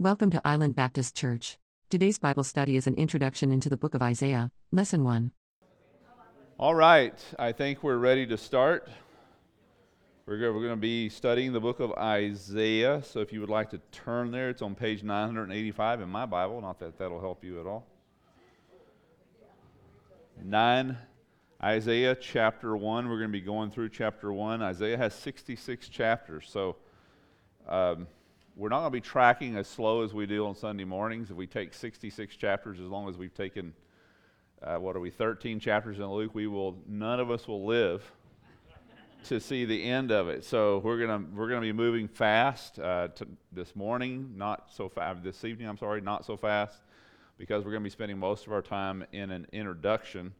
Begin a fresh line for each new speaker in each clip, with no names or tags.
Welcome to Island Baptist Church. Today's Bible study is an introduction into the book of Isaiah, Lesson 1.
All right, I think we're ready to start. We're we're going to be studying the book of Isaiah. So if you would like to turn there, it's on page 985 in my Bible. Not that that'll help you at all. 9 Isaiah chapter 1. We're going to be going through chapter 1. Isaiah has 66 chapters. So um, we're not going to be tracking as slow as we do on Sunday mornings. If we take 66 chapters, as long as we've taken, uh, what are we, 13 chapters in Luke, we will, none of us will live to see the end of it. So we're gonna we're gonna be moving fast uh, this morning, not so fast. This evening, I'm sorry, not so fast, because we're gonna be spending most of our time in an introduction.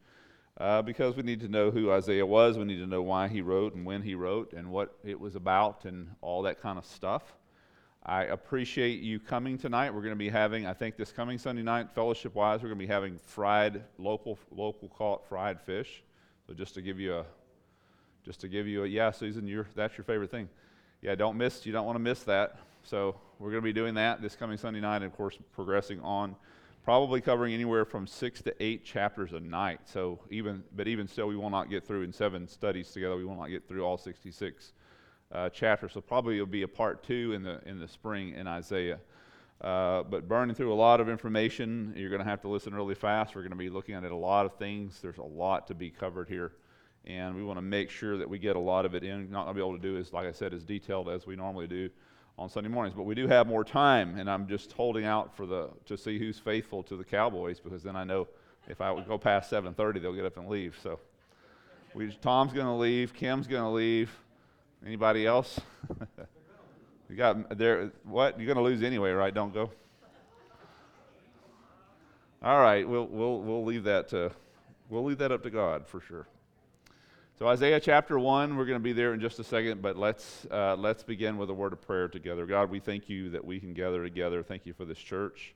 Uh, because we need to know who Isaiah was, we need to know why he wrote and when he wrote and what it was about and all that kind of stuff. I appreciate you coming tonight. We're going to be having, I think, this coming Sunday night, fellowship wise, we're going to be having fried local local caught fried fish. So just to give you a just to give you a yeah, Susan, you that's your favorite thing. Yeah, don't miss. You don't want to miss that. So we're going to be doing that this coming Sunday night, and of course, progressing on, probably covering anywhere from six to eight chapters a night. So even, but even still, we will not get through in seven studies together. We will not get through all 66 uh, chapters. So probably it'll be a part two in the in the spring in Isaiah. Uh, but burning through a lot of information, you're going to have to listen really fast. We're going to be looking at a lot of things. There's a lot to be covered here and we want to make sure that we get a lot of it in. Not going to be able to do is, like I said, as detailed as we normally do on Sunday mornings, but we do have more time, and I'm just holding out for the to see who's faithful to the Cowboys because then I know if I would go past 7:30, they'll get up and leave. So, we Tom's going to leave, Kim's going to leave. Anybody else? you got there? What? You're going to lose anyway, right? Don't go. All right, we'll we'll we'll leave that to we'll leave that up to God for sure. So Isaiah chapter one, we're going to be there in just a second, but let's uh, let's begin with a word of prayer together. God, we thank you that we can gather together. Thank you for this church.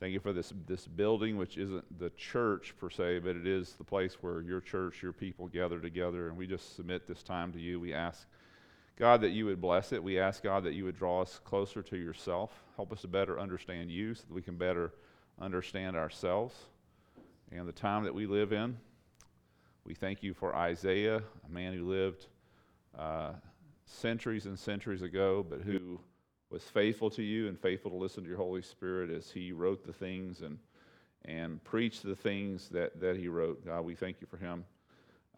Thank you for this this building, which isn't the church per se, but it is the place where your church, your people gather together, and we just submit this time to you. We ask. God, that you would bless it. We ask, God, that you would draw us closer to yourself. Help us to better understand you so that we can better understand ourselves and the time that we live in. We thank you for Isaiah, a man who lived uh, centuries and centuries ago, but who was faithful to you and faithful to listen to your Holy Spirit as he wrote the things and, and preached the things that, that he wrote. God, we thank you for him.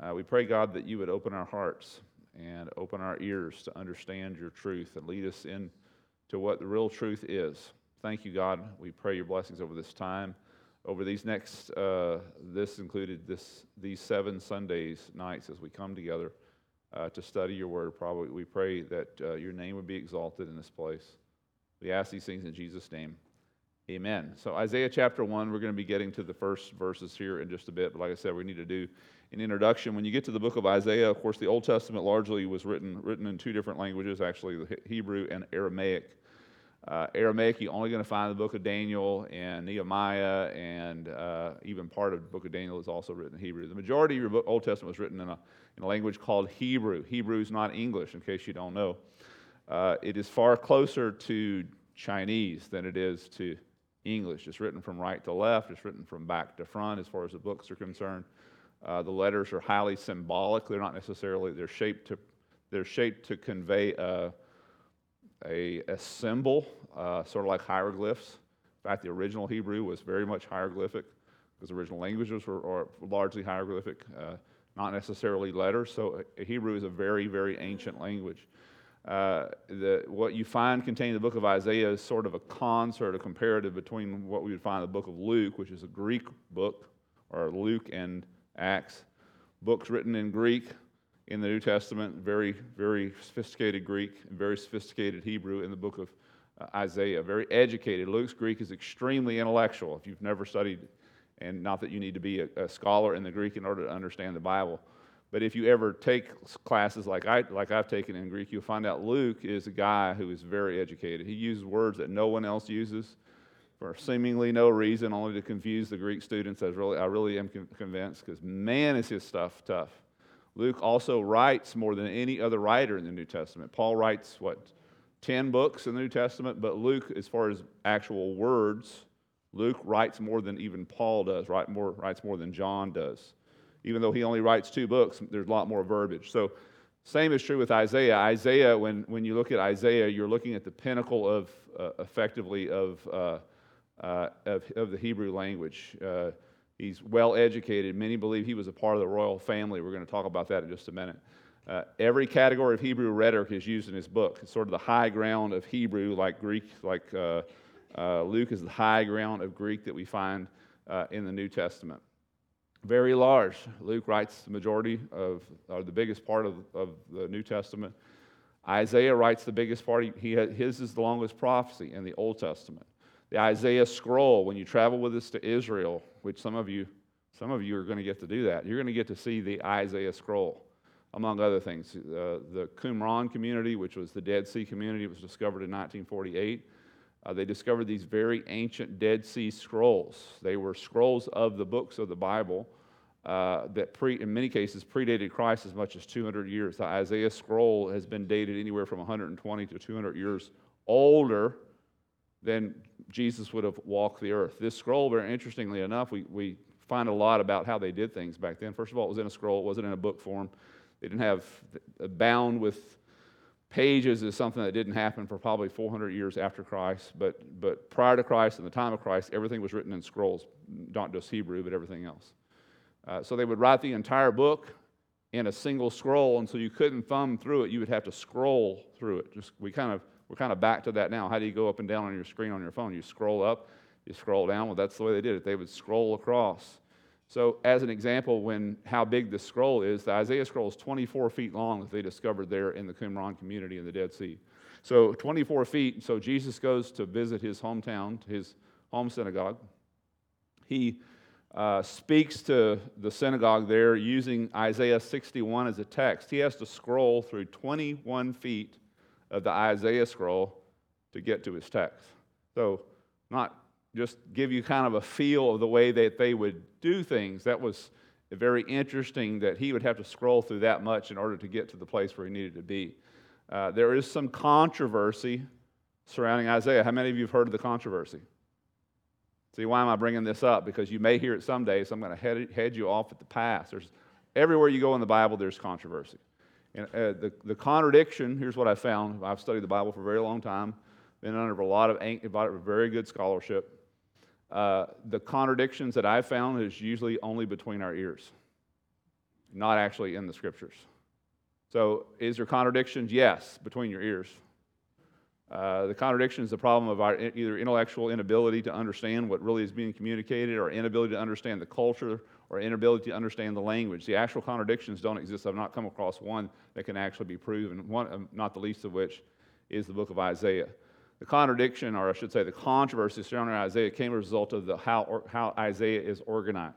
Uh, we pray, God, that you would open our hearts and open our ears to understand your truth and lead us in to what the real truth is. Thank you, God. We pray your blessings over this time over these next, uh, this included this, these seven Sundays nights as we come together uh, to study your word. Probably we pray that uh, your name would be exalted in this place. We ask these things in Jesus' name. Amen. So Isaiah chapter one, we're going to be getting to the first verses here in just a bit. But like I said, we need to do an introduction. When you get to the book of Isaiah, of course, the Old Testament largely was written written in two different languages, actually, the Hebrew and Aramaic. Uh, Aramaic, you're only going to find the book of Daniel and Nehemiah, and uh, even part of the book of Daniel is also written in Hebrew. The majority of your book, Old Testament was written in a, in a language called Hebrew. Hebrew is not English, in case you don't know. Uh, it is far closer to Chinese than it is to English. It's written from right to left, it's written from back to front as far as the books are concerned. Uh, the letters are highly symbolic. They're not necessarily, they're shaped to, they're shaped to convey a, a a symbol, uh, sort of like hieroglyphs. In fact, the original Hebrew was very much hieroglyphic because the original languages were, largely hieroglyphic, uh, not necessarily letters. So uh, Hebrew is a very, very ancient language. Uh, the, what you find contained in the book of Isaiah is sort of a concert, a comparative between what we would find in the book of Luke, which is a Greek book, or Luke and Acts, books written in Greek, in the New Testament, very, very sophisticated Greek and very sophisticated Hebrew in the book of uh, Isaiah, very educated. Luke's Greek is extremely intellectual. If you've never studied, and not that you need to be a, a scholar in the Greek in order to understand the Bible, but if you ever take classes like, I, like I've taken in Greek, you'll find out Luke is a guy who is very educated. He uses words that no one else uses for seemingly no reason, only to confuse the Greek students. As really, I really am convinced, because man, is his stuff tough. Luke also writes more than any other writer in the New Testament. Paul writes, what, 10 books in the New Testament, but Luke, as far as actual words, Luke writes more than even Paul does, write more, writes more than John does. Even though he only writes two books, there's a lot more verbiage. So, same is true with Isaiah. Isaiah, when, when you look at Isaiah, you're looking at the pinnacle of, uh, effectively, of, uh, uh, of, of, the Hebrew language. Uh, he's well educated. Many believe he was a part of the royal family. We're going to talk about that in just a minute. Uh, every category of Hebrew rhetoric is used in his book. It's sort of the high ground of Hebrew, like Greek, like uh, uh, Luke is the high ground of Greek that we find in the New Testament. Very large. Luke writes the majority of, or the biggest part of, of the New Testament. Isaiah writes the biggest part. He, his is the longest prophecy in the Old Testament. The Isaiah scroll, when you travel with us to Israel, which some of you, some of you are going to get to do that, you're going to get to see the Isaiah scroll among other things. Uh, the Qumran community, which was the Dead Sea community, was discovered in 1948. Uh, they discovered these very ancient Dead Sea scrolls. They were scrolls of the books of the Bible uh, that, pre, in many cases, predated Christ as much as 200 years. The Isaiah scroll has been dated anywhere from 120 to 200 years older than Jesus would have walked the earth. This scroll, very interestingly enough, we, we find a lot about how they did things back then. First of all, it was in a scroll, it wasn't in a book form. They didn't have bound with pages is something that didn't happen for probably 400 years after Christ, but, but prior to Christ and the time of Christ, everything was written in scrolls, not just Hebrew, but everything else. Uh, so they would write the entire book in a single scroll, and so you couldn't thumb through it. You would have to scroll through it. Just we kind of we're kind of back to that now. How do you go up and down on your screen on your phone? You scroll up, you scroll down. Well, that's the way they did it. They would scroll across. So, as an example, when how big the scroll is, the Isaiah scroll is 24 feet long that they discovered there in the Qumran community in the Dead Sea. So, 24 feet. So, Jesus goes to visit his hometown, his home synagogue. He uh, speaks to the synagogue there using Isaiah 61 as a text. He has to scroll through 21 feet of the Isaiah scroll to get to his text. So, not just give you kind of a feel of the way that they would do things. That was very interesting that he would have to scroll through that much in order to get to the place where he needed to be. Uh, there is some controversy surrounding Isaiah. How many of you have heard of the controversy? See, why am I bringing this up? Because you may hear it someday, so I'm going to head, head you off at the pass. There's, everywhere you go in the Bible, there's controversy. And, uh, the, the contradiction, here's what I found. I've studied the Bible for a very long time, been under a lot of, very good scholarship. Uh, the contradictions that I've found is usually only between our ears, not actually in the scriptures. So, is there contradictions? Yes, between your ears. Uh, the contradiction is the problem of our either intellectual inability to understand what really is being communicated, or inability to understand the culture, or inability to understand the language. The actual contradictions don't exist. I've not come across one that can actually be proven. One, um, not the least of which, is the book of Isaiah. The contradiction, or I should say, the controversy surrounding Isaiah came as a result of the, how, or, how Isaiah is organized.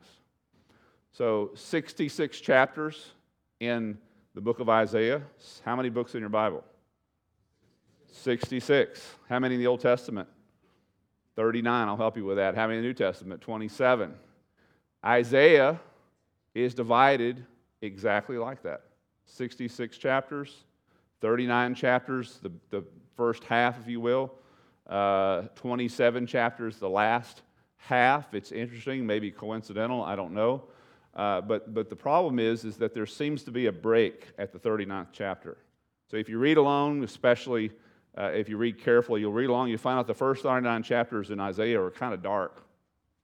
So, 66 chapters in the book of Isaiah. How many books in your Bible? 66. How many in the Old Testament? 39. I'll help you with that. How many in the New Testament? 27. Isaiah is divided exactly like that 66 chapters, 39 chapters, the, the first half, if you will. Uh, 27 chapters, the last half. It's interesting, maybe coincidental, I don't know. Uh, but, but the problem is, is that there seems to be a break at the 39th chapter. So if you read along, especially uh, if you read carefully, you'll read along, you find out the first 39 chapters in Isaiah are kind of dark,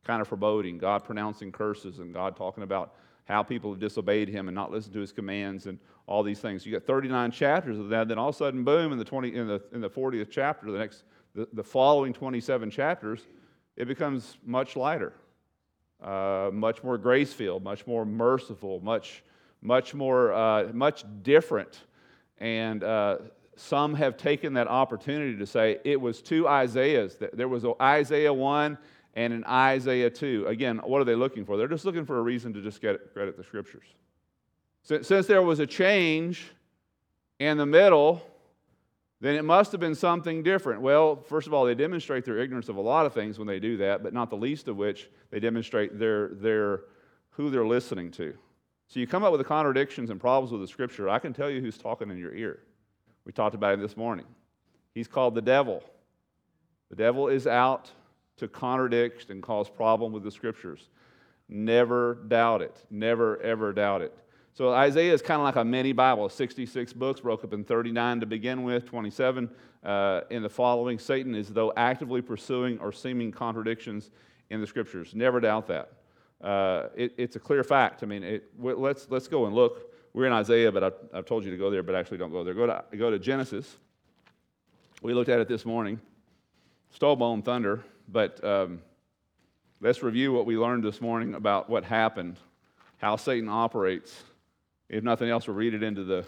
kind of foreboding, God pronouncing curses and God talking about how people have disobeyed him and not listened to his commands and all these things. You got 39 chapters of that, then all of a sudden, boom, in the 20 in the in the 40th chapter, the next the, the following 27 chapters, it becomes much lighter, uh, much more grace filled, much more merciful, much much more uh, much different, and uh, some have taken that opportunity to say it was two Isaiahs. There was Isaiah 1 and in Isaiah 2. Again, what are they looking for? They're just looking for a reason to just get credit the scriptures. Since there was a change in the middle, then it must have been something different. Well, first of all, they demonstrate their ignorance of a lot of things when they do that, but not the least of which they demonstrate their, their, who they're listening to. So you come up with the contradictions and problems with the scripture. I can tell you who's talking in your ear. We talked about it this morning. He's called the devil. The devil is out to contradict and cause problem with the scriptures. Never doubt it. Never, ever doubt it. So Isaiah is kind of like a mini Bible, 66 books, broke up in 39 to begin with, 27 uh, in the following. Satan is, though, actively pursuing or seeming contradictions in the scriptures. Never doubt that. Uh, it, it's a clear fact. I mean, it, let's, let's go and look. We're in Isaiah, but I've, I've told you to go there, but actually don't go there. Go to, go to Genesis. We looked at it this morning. Stole thunder, but um, let's review what we learned this morning about what happened, how Satan operates. If nothing else, we'll read it into the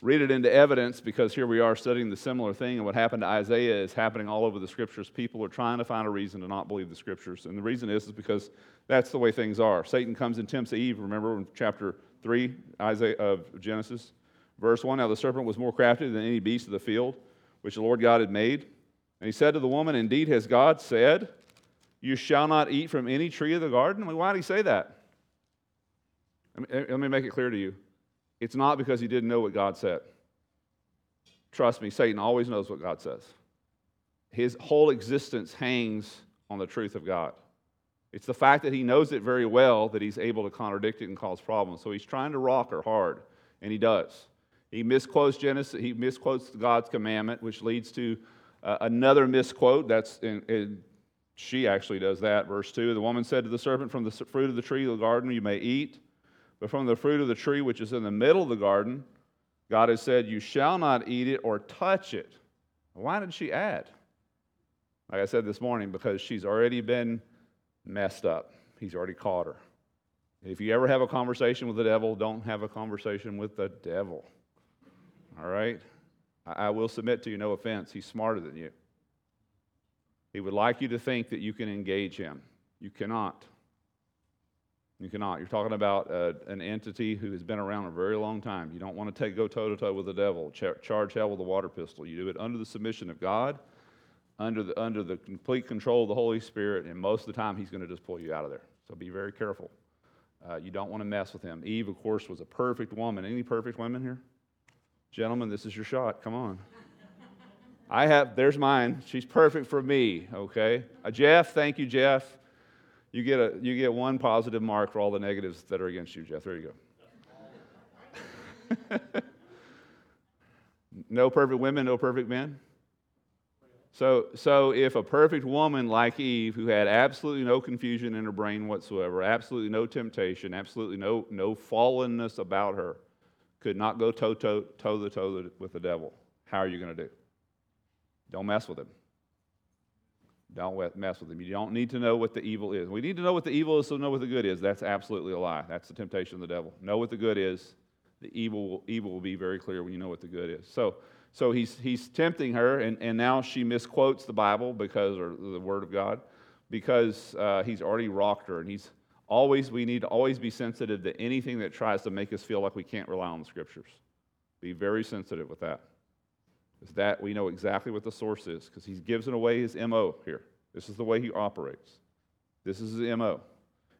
read it into evidence because here we are studying the similar thing, and what happened to Isaiah is happening all over the scriptures. People are trying to find a reason to not believe the scriptures, and the reason is, is because that's the way things are. Satan comes and tempts Eve. Remember in chapter three, Isaiah of Genesis, verse one. Now the serpent was more crafty than any beast of the field which the Lord God had made. And he said to the woman, Indeed, has God said, You shall not eat from any tree of the garden? Why did he say that? Let me make it clear to you. It's not because he didn't know what God said. Trust me, Satan always knows what God says. His whole existence hangs on the truth of God. It's the fact that he knows it very well that he's able to contradict it and cause problems. So he's trying to rock her hard, and he does. He misquotes Genesis, he misquotes God's commandment, which leads to uh, another misquote. That's in, in, she actually does that. Verse 2 The woman said to the serpent, From the fruit of the tree of the garden you may eat, but from the fruit of the tree which is in the middle of the garden, God has said, You shall not eat it or touch it. Why did she add? Like I said this morning, because she's already been messed up. He's already caught her. If you ever have a conversation with the devil, don't have a conversation with the devil. All right? I will submit to you, no offense, he's smarter than you. He would like you to think that you can engage him. You cannot. You cannot. You're talking about uh, an entity who has been around a very long time. You don't want to take, go toe to toe with the devil, Ch- charge hell with a water pistol. You do it under the submission of God, under the, under the complete control of the Holy Spirit, and most of the time he's going to just pull you out of there. So be very careful. Uh, you don't want to mess with him. Eve, of course, was a perfect woman. Any perfect women here? Gentlemen, this is your shot. Come on. I have, there's mine. She's perfect for me, okay? Uh, Jeff, thank you, Jeff. You get, a, you get one positive mark for all the negatives that are against you, Jeff. There you go. no perfect women, no perfect men. So, so if a perfect woman like Eve, who had absolutely no confusion in her brain whatsoever, absolutely no temptation, absolutely no, no fallenness about her, could not go toe to toe toe with the devil, how are you going to do? Don't mess with him. Don't mess with him. You don't need to know what the evil is. We need to know what the evil is so we know what the good is. That's absolutely a lie. That's the temptation of the devil. Know what the good is. The evil will, evil will be very clear when you know what the good is. So, so he's, he's tempting her, and, and now she misquotes the Bible because, or the Word of God, because uh, he's already rocked her, and he's always, we need to always be sensitive to anything that tries to make us feel like we can't rely on the Scriptures. Be very sensitive with that. Is that we know exactly what the source is because he gives it away his MO here. This is the way he operates. This is his MO.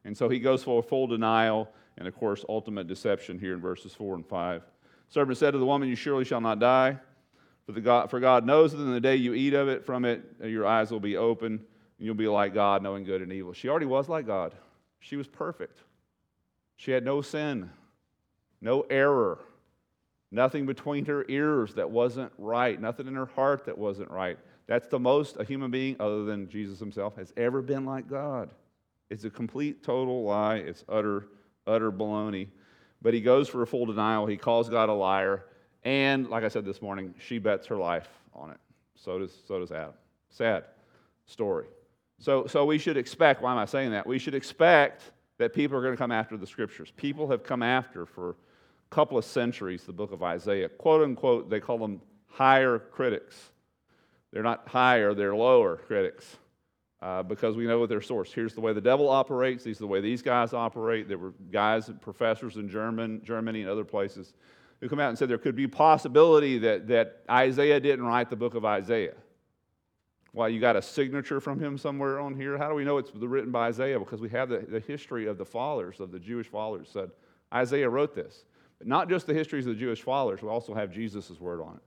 And so he goes for full denial and, of course, ultimate deception here in verses 4 and 5. servant said to the woman, You surely shall not die. For, the God, for God knows that in the day you eat of it, from it your eyes will be open, and you'll be like God, knowing good and evil. She already was like God. She was perfect. She had no sin, no error, nothing between her ears that wasn't right, nothing in her heart that wasn't right. That's the most a human being, other than Jesus himself, has ever been like God. It's a complete, total lie. It's utter, utter baloney. But he goes for a full denial. He calls God a liar. And like I said this morning, she bets her life on it. So does, so does Adam. Sad story. So, so we should expect, why am I saying that? We should expect that people are going to come after the scriptures. People have come after for a couple of centuries the book of Isaiah. Quote unquote, they call them higher critics. They're not higher, they're lower critics uh, because we know what their source. Here's the way the devil operates, these are the way these guys operate. There were guys, professors in German, Germany and other places who come out and said there could be possibility that, that Isaiah didn't write the book of Isaiah. Why, you got a signature from him somewhere on here? How do we know it's written by Isaiah? Because we have the, the history of the fathers, of the Jewish fathers, said Isaiah wrote this. But not just the histories of the Jewish fathers, we also have Jesus' word on it.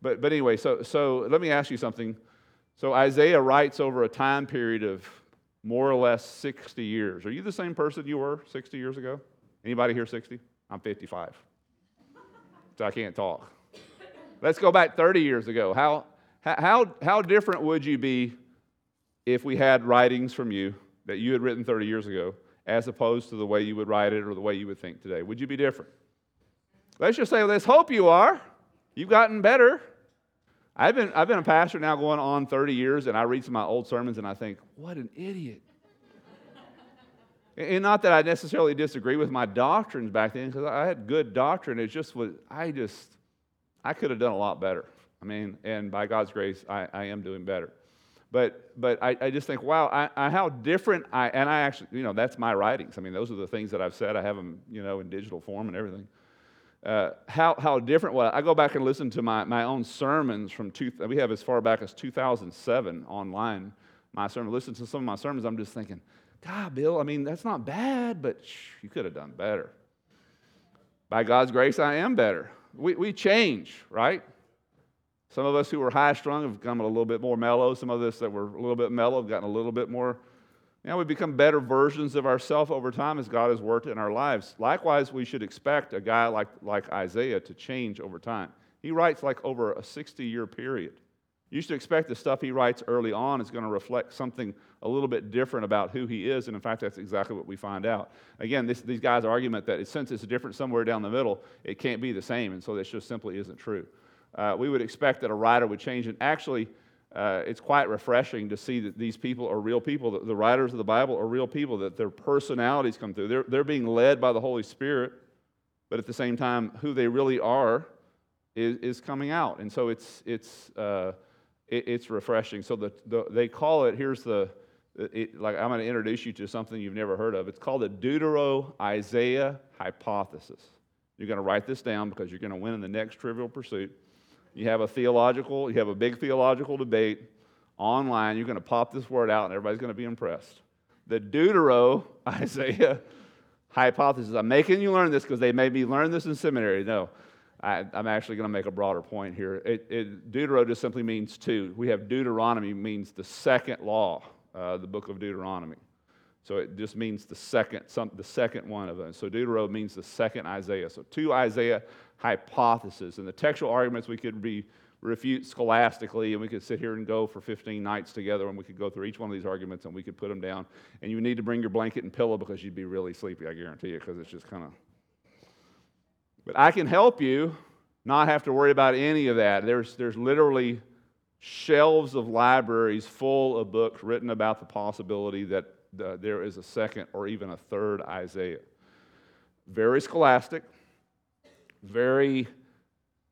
But, but anyway, so, so let me ask you something. So Isaiah writes over a time period of more or less 60 years. Are you the same person you were 60 years ago? Anybody here 60? I'm 55. So I can't talk. Let's go back 30 years ago. How, how, how different would you be if we had writings from you that you had written 30 years ago as opposed to the way you would write it or the way you would think today? Would you be different? Let's just say, let's hope you are. You've gotten better. I've been, I've been a pastor now going on 30 years, and I read some of my old sermons and I think, what an idiot. and not that I necessarily disagree with my doctrines back then, because I had good doctrine. It just was, I just, I could have done a lot better. I mean, and by God's grace, I, I am doing better. But, but I, I just think, wow, I, I, how different I, and I actually, you know, that's my writings. I mean, those are the things that I've said. I have them, you know, in digital form and everything. Uh, how, how different was I go back and listen to my, my own sermons from, two, we have as far back as 2007 online, my sermon. Listen to some of my sermons, I'm just thinking, God, Bill, I mean, that's not bad, but shh, you could have done better. By God's grace, I am better. We, we change, right? Some of us who were high strung have become a little bit more mellow. Some of us that were a little bit mellow have gotten a little bit more. You know, we become better versions of ourselves over time as God has worked in our lives. Likewise, we should expect a guy like, like Isaiah to change over time. He writes like over a 60 year period. You should expect the stuff he writes early on is going to reflect something a little bit different about who he is. And in fact, that's exactly what we find out. Again, this, these guys' argument that since it's different somewhere down the middle, it can't be the same. And so this just simply isn't true uh, we would expect that a writer would change. And actually, uh, it's quite refreshing to see that these people are real people. The, the writers of the Bible are real people, that their personalities come through. They're, they're being led by the Holy Spirit, but at the same time, who they really are is, is coming out. And so it's, it's, uh, it, it's refreshing. So the, the, they call it, here's the, it, like I'm going to introduce you to something you've never heard of. It's called the Deutero Isaiah hypothesis. You're going to write this down because you're going to win in the next trivial pursuit. You have a theological, you have a big theological debate online. You're going to pop this word out and everybody's going to be impressed. The Deutero Isaiah hypothesis. I'm making you learn this because they made me learn this in seminary. No, I, am actually going to make a broader point here. It, it, Deutero just simply means two. We have Deuteronomy means the second law, uh, the book of Deuteronomy. So it just means the second, some, the second one of them. So Deutero means the second Isaiah. So two Isaiah hypothesis. And the textual arguments we could be refute scholastically, and we could sit here and go for 15 nights together, and we could go through each one of these arguments, and we could put them down. And you need to bring your blanket and pillow because you'd be really sleepy, I guarantee you, because it's just kind of. But I can help you not have to worry about any of that. There's, there's literally shelves of libraries full of books written about the possibility that the, there is a second or even a third Isaiah. Very scholastic very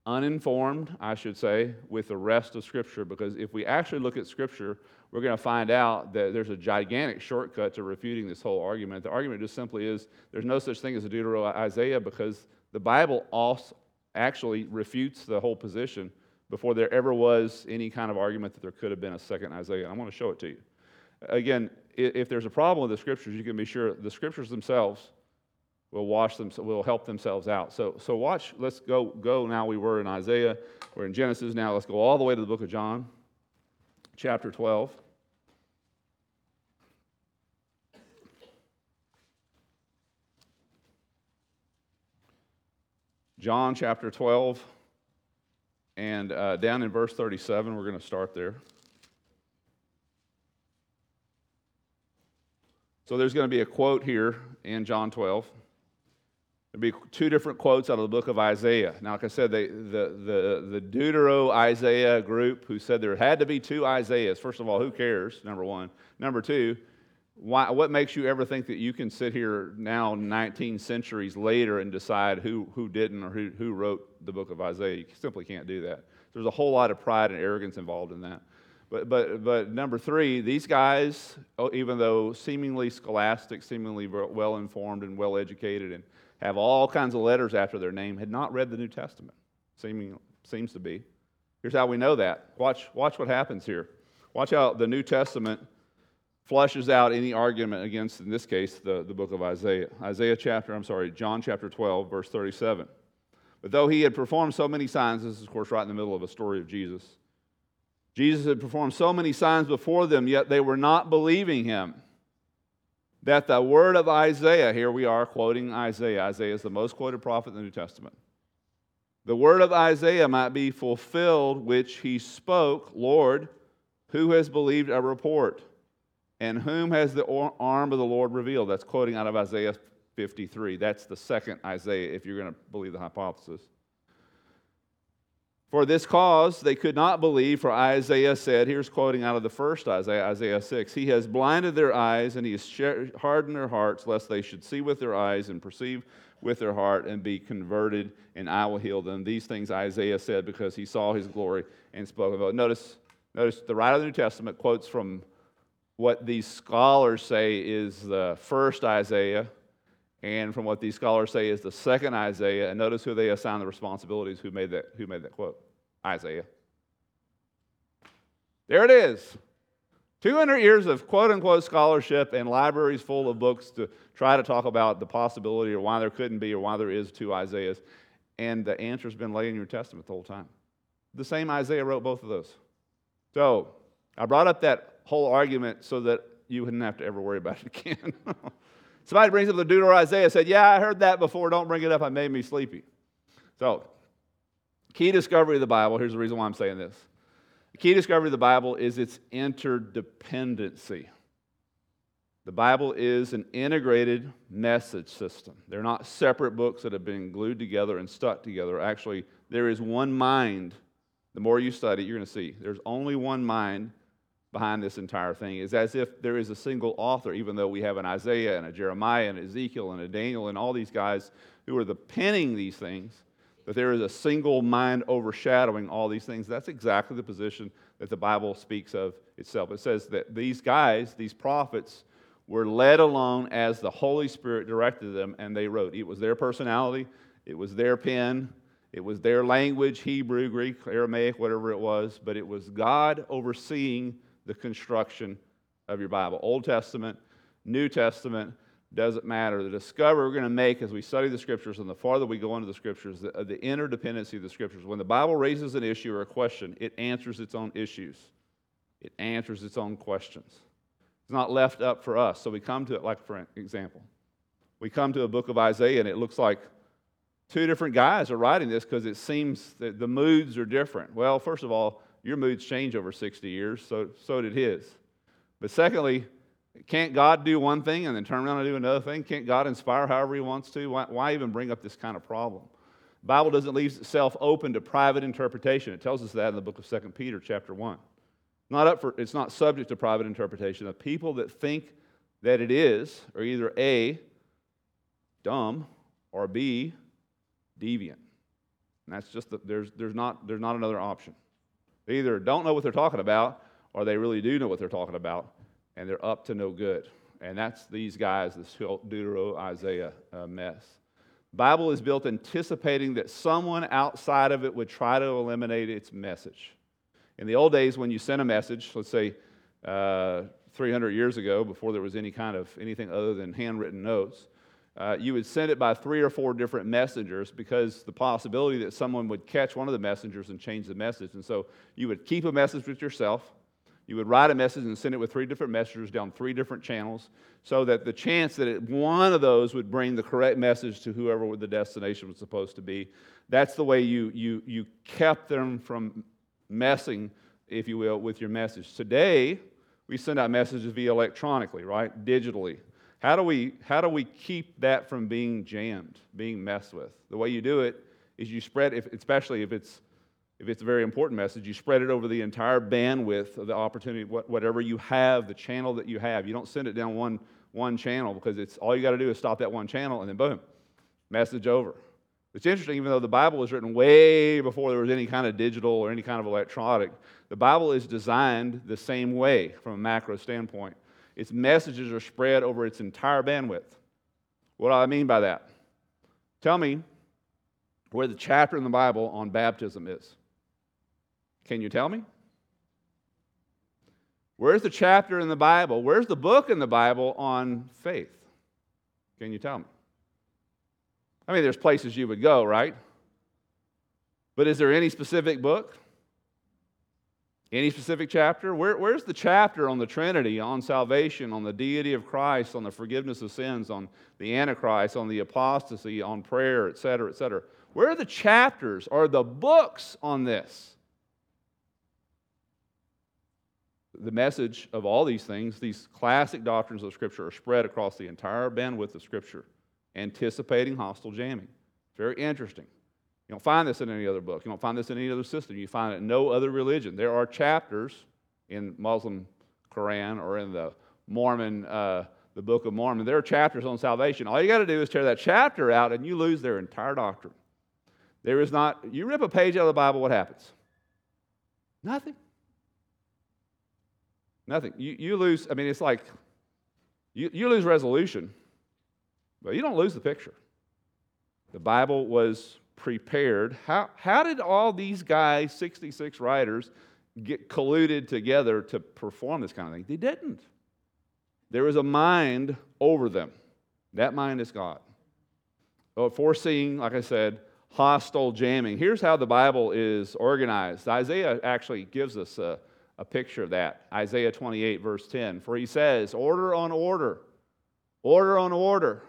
uninformed, I should say, with the rest of Scripture because if we actually look at Scripture, we're going to find out that there's a gigantic shortcut to refuting this whole argument. The argument just simply is there's no such thing as a Deutero Isaiah because the Bible also actually refutes the whole position before there ever was any kind of argument that there could have been a second Isaiah. I want to show it to you. Again, if there's a problem with the Scriptures, you can be sure the Scriptures themselves will wash them, will help themselves out. So, so watch. Let's go. Go now. We were in Isaiah. We're in Genesis now. Let's go all the way to the book of John, chapter twelve. John chapter 12, and uh, down in verse 37, we're going to start there. So there's going to be a quote here in John 12. There'll be two different quotes out of the book of Isaiah. Now, like I said, they, the, the, the Deutero Isaiah group who said there had to be two Isaiahs. First of all, who cares? Number one. Number two, why, what makes you ever think that you can sit here now, 19 centuries later, and decide who, who didn't or who, who wrote the book of Isaiah? You simply can't do that. There's a whole lot of pride and arrogance involved in that. But, but, but number three, these guys, oh, even though seemingly scholastic, seemingly well informed and well educated, and have all kinds of letters after their name, had not read the New Testament. Seeming, seems to be. Here's how we know that. Watch, watch what happens here. Watch how the New Testament flushes out any argument against, in this case, the, the book of Isaiah. Isaiah chapter, I'm sorry, John chapter 12, verse 37. But though he had performed so many signs, this is, of course, right in the middle of a story of Jesus. Jesus had performed so many signs before them, yet they were not believing him. That the word of Isaiah, here we are quoting Isaiah. Isaiah is the most quoted prophet in the New Testament. The word of Isaiah might be fulfilled, which he spoke, Lord, who has believed our report? And whom has the arm of the Lord revealed? That's quoting out of Isaiah 53. That's the second Isaiah, if you're going to believe the hypothesis. For this cause they could not believe, for Isaiah said, here's quoting out of the first Isaiah, Isaiah 6 He has blinded their eyes, and He has hardened their hearts, lest they should see with their eyes and perceive with their heart and be converted, and I will heal them. These things Isaiah said because he saw his glory and spoke about. Notice, notice the writer of the New Testament quotes from what these scholars say is the first Isaiah, and from what these scholars say is the second Isaiah. And notice who they assign the responsibilities who made that, who made that quote Isaiah. There it is. 200 years of quote unquote scholarship and libraries full of books to try to talk about the possibility or why there couldn't be or why there is two Isaiahs. And the answer's been laid in your testament the whole time. The same Isaiah wrote both of those. So I brought up that whole argument so that you wouldn't have to ever worry about it again. Somebody brings up the Deuteronomy Isaiah, said, Yeah, I heard that before. Don't bring it up. I made me sleepy. So, key discovery of the Bible here's the reason why I'm saying this. The key discovery of the Bible is its interdependency. The Bible is an integrated message system. They're not separate books that have been glued together and stuck together. Actually, there is one mind. The more you study, you're going to see there's only one mind behind this entire thing. is as if there is a single author, even though we have an Isaiah and a Jeremiah and Ezekiel and a Daniel and all these guys who are the penning these things, that there is a single mind overshadowing all these things. That's exactly the position that the Bible speaks of itself. It says that these guys, these prophets, were led along as the Holy Spirit directed them, and they wrote. It was their personality, it was their pen, it was their language Hebrew, Greek, Aramaic, whatever it was, but it was God overseeing the construction of your Bible. Old Testament, New Testament, doesn't matter. The discovery we're going to make as we study the Scriptures and the farther we go into the Scriptures, the, the interdependency of the Scriptures. When the Bible raises an issue or a question, it answers its own issues, it answers its own questions. It's not left up for us. So we come to it, like for example, we come to a book of Isaiah and it looks like two different guys are writing this because it seems that the moods are different. Well, first of all, your moods change over 60 years, so, so did his. But secondly, can't God do one thing and then turn around and do another thing? Can't God inspire however he wants to? Why, why even bring up this kind of problem? The Bible doesn't leave itself open to private interpretation. It tells us that in the book of 2 Peter chapter 1. Not up for, it's not subject to private interpretation. The people that think that it is are either A, dumb, or B, deviant. And that's just, the, there's, there's, not, there's not another option. They either don't know what they're talking about, or they really do know what they're talking about, and they're up to no good. And that's these guys, this Deutero Isaiah uh, mess. Bible is built anticipating that someone outside of it would try to eliminate its message. In the old days, when you sent a message, let's say uh, 300 years ago, before there was any kind of anything other than handwritten notes, uh, you would send it by three or four different messengers because the possibility that someone would catch one of the messengers and change the message. And so you would keep a message with yourself. You would write a message and send it with three different messengers down three different channels so that the chance that it, one of those would bring the correct message to whoever the destination was supposed to be. That's the way you, you, you kept them from messing, if you will, with your message. Today, we send out messages via electronically, right? Digitally. How do we, how do we keep that from being jammed, being messed with? The way you do it is you spread, if, especially if it's, if it's a very important message, you spread it over the entire bandwidth of the opportunity, whatever you have, the channel that you have. You don't send it down one, one channel because it's all you got to do is stop that one channel and then boom, message over. It's interesting, even though the Bible was written way before there was any kind of digital or any kind of electronic, the Bible is designed the same way from a macro standpoint. Its messages are spread over its entire bandwidth. What do I mean by that? Tell me where the chapter in the Bible on baptism is. Can you tell me? Where's the chapter in the Bible? Where's the book in the Bible on faith? Can you tell me? I mean, there's places you would go, right? But is there any specific book? Any specific chapter? Where, where's the chapter on the Trinity, on salvation, on the deity of Christ, on the forgiveness of sins, on the Antichrist, on the apostasy, on prayer, etc., cetera, et cetera? Where are the chapters or the books on this? The message of all these things, these classic doctrines of Scripture, are spread across the entire bandwidth of Scripture, anticipating hostile jamming. Very interesting. You don't find this in any other book. You don't find this in any other system. You find it in no other religion. There are chapters in Muslim Quran or in the Mormon, uh, the Book of Mormon. There are chapters on salvation. All you got to do is tear that chapter out, and you lose their entire doctrine. There is not. You rip a page out of the Bible, what happens? Nothing. Nothing. You, you lose. I mean, it's like you, you lose resolution, but you don't lose the picture. The Bible was prepared. How, how did all these guys, 66 writers, get colluded together to perform this kind of thing? They didn't. There was a mind over them. That mind is God. Oh, foreseeing, like I said, hostile jamming. Here's how the Bible is organized. Isaiah actually gives us a, a picture of that. Isaiah 28, verse 10. For he says, Order on order, order on order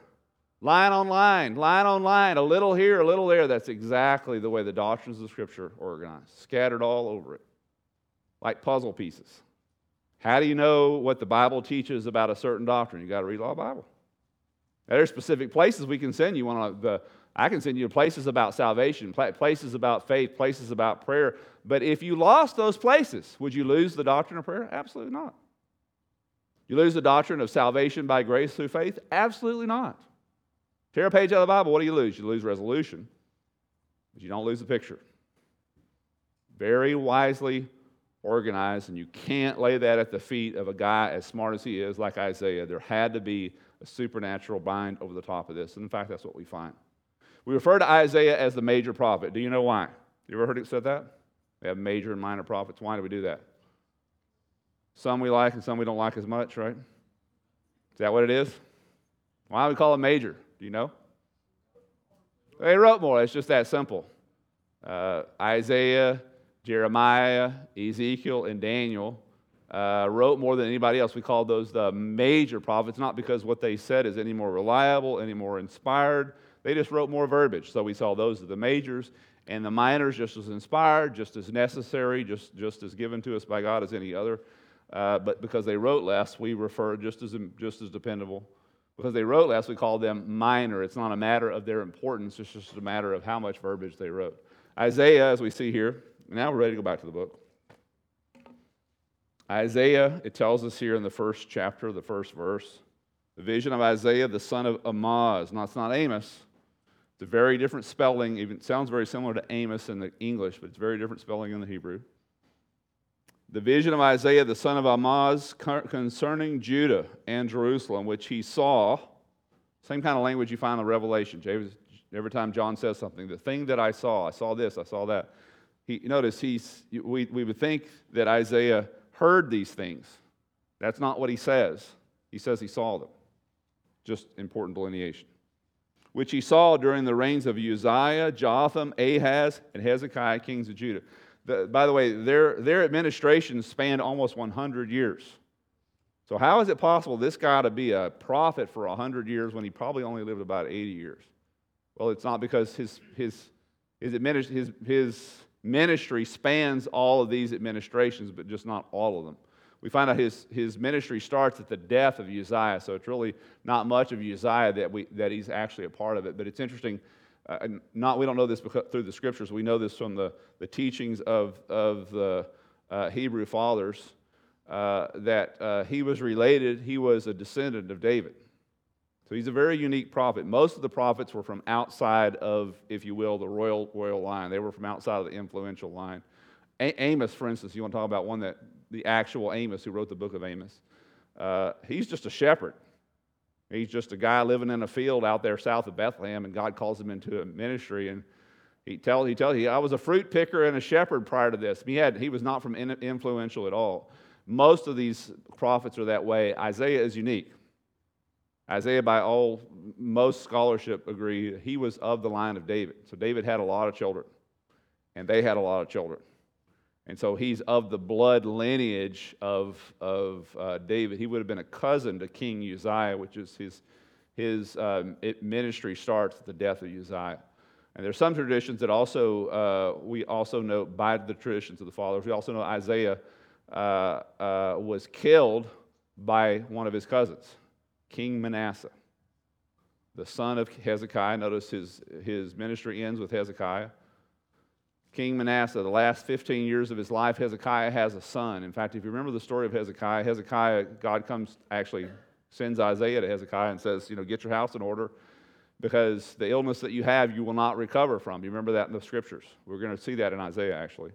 Line on line, line on line, a little here, a little there. That's exactly the way the doctrines of Scripture are organized, scattered all over it, like puzzle pieces. How do you know what the Bible teaches about a certain doctrine? You got to read all the Bible. Now, there's specific places we can send you. One the, I can send you places about salvation, places about faith, places about prayer. But if you lost those places, would you lose the doctrine of prayer? Absolutely not. You lose the doctrine of salvation by grace through faith? Absolutely not. Tear a page out of the Bible, what do you lose? You lose resolution, but you don't lose the picture. Very wisely organized, and you can't lay that at the feet of a guy as smart as he is, like Isaiah. There had to be a supernatural bind over the top of this. And in fact, that's what we find. We refer to Isaiah as the major prophet. Do you know why? You ever heard it said that? We have major and minor prophets. Why do we do that? Some we like and some we don't like as much, right? Is that what it is? Why do we call it major? Do you know? They wrote more. It's just that simple. Uh, Isaiah, Jeremiah, Ezekiel, and Daniel uh, wrote more than anybody else. We call those the major prophets, not because what they said is any more reliable, any more inspired. They just wrote more verbiage. So we saw those as the majors, and the minors just as inspired, just as necessary, just, just as given to us by God as any other. Uh, but because they wrote less, we refer just as, just as dependable because they wrote less, we call them minor. It's not a matter of their importance, it's just a matter of how much verbiage they wrote. Isaiah, as we see here, now we're ready to go back to the book. Isaiah, it tells us here in the first chapter, the first verse, the vision of Isaiah, the son of Amoz. Now, it's not Amos. It's a very different spelling. Even sounds very similar to Amos in the English, but it's very different spelling in the Hebrew the vision of Isaiah the son of Amoz concerning Judah and Jerusalem, which he saw. Same kind of language you find in Revelation. Every time John says something, the thing that I saw, I saw this, I saw that. He, notice he's, we, we would think that Isaiah heard these things. That's not what he says. He says he saw them. Just important delineation. Which he saw during the reigns of Uzziah, Jotham, Ahaz, and Hezekiah, kings of Judah. By the way, their, their administration spanned almost 100 years. So, how is it possible this guy to be a prophet for 100 years when he probably only lived about 80 years? Well, it's not because his, his, his, his, his ministry spans all of these administrations, but just not all of them. We find out his, his ministry starts at the death of Uzziah, so it's really not much of Uzziah that, we, that he's actually a part of it. But it's interesting uh, not we don't know this through the scriptures. We know this from the, the teachings of, of the uh, Hebrew fathers uh, that uh, he was related, he was a descendant of David. So he's a very unique prophet. Most of the prophets were from outside of, if you will, the royal, royal line. They were from outside of the influential line. A- Amos, for instance, you want to talk about one that, the actual Amos who wrote the book of Amos. Uh, he's just a shepherd. He's just a guy living in a field out there south of Bethlehem, and God calls him into a ministry. And he tells, he tells you, I was a fruit picker and a shepherd prior to this. He, had, he was not from in, influential at all. Most of these prophets are that way. Isaiah is unique. Isaiah, by all, most scholarship agree, he was of the line of David. So David had a lot of children. and they had a lot of children. And so he's of the blood lineage of, of uh, David. He would have been a cousin to King Uzziah, which is his, his um, ministry starts at the death of Uzziah. And there's some traditions that also, uh, we also know by the traditions of the fathers, we also know Isaiah uh, uh was killed by one of his cousins, King Manasseh, the son of Hezekiah. Notice his, his ministry ends with Hezekiah. King Manasseh, the last 15 years of his life, Hezekiah has a son. In fact, if you remember the story of Hezekiah, Hezekiah, God comes, actually sends Isaiah to Hezekiah and says, you know, get your house in order because the illness that you have, you will not recover from. You remember that in the scriptures. We're going to see that in Isaiah, actually.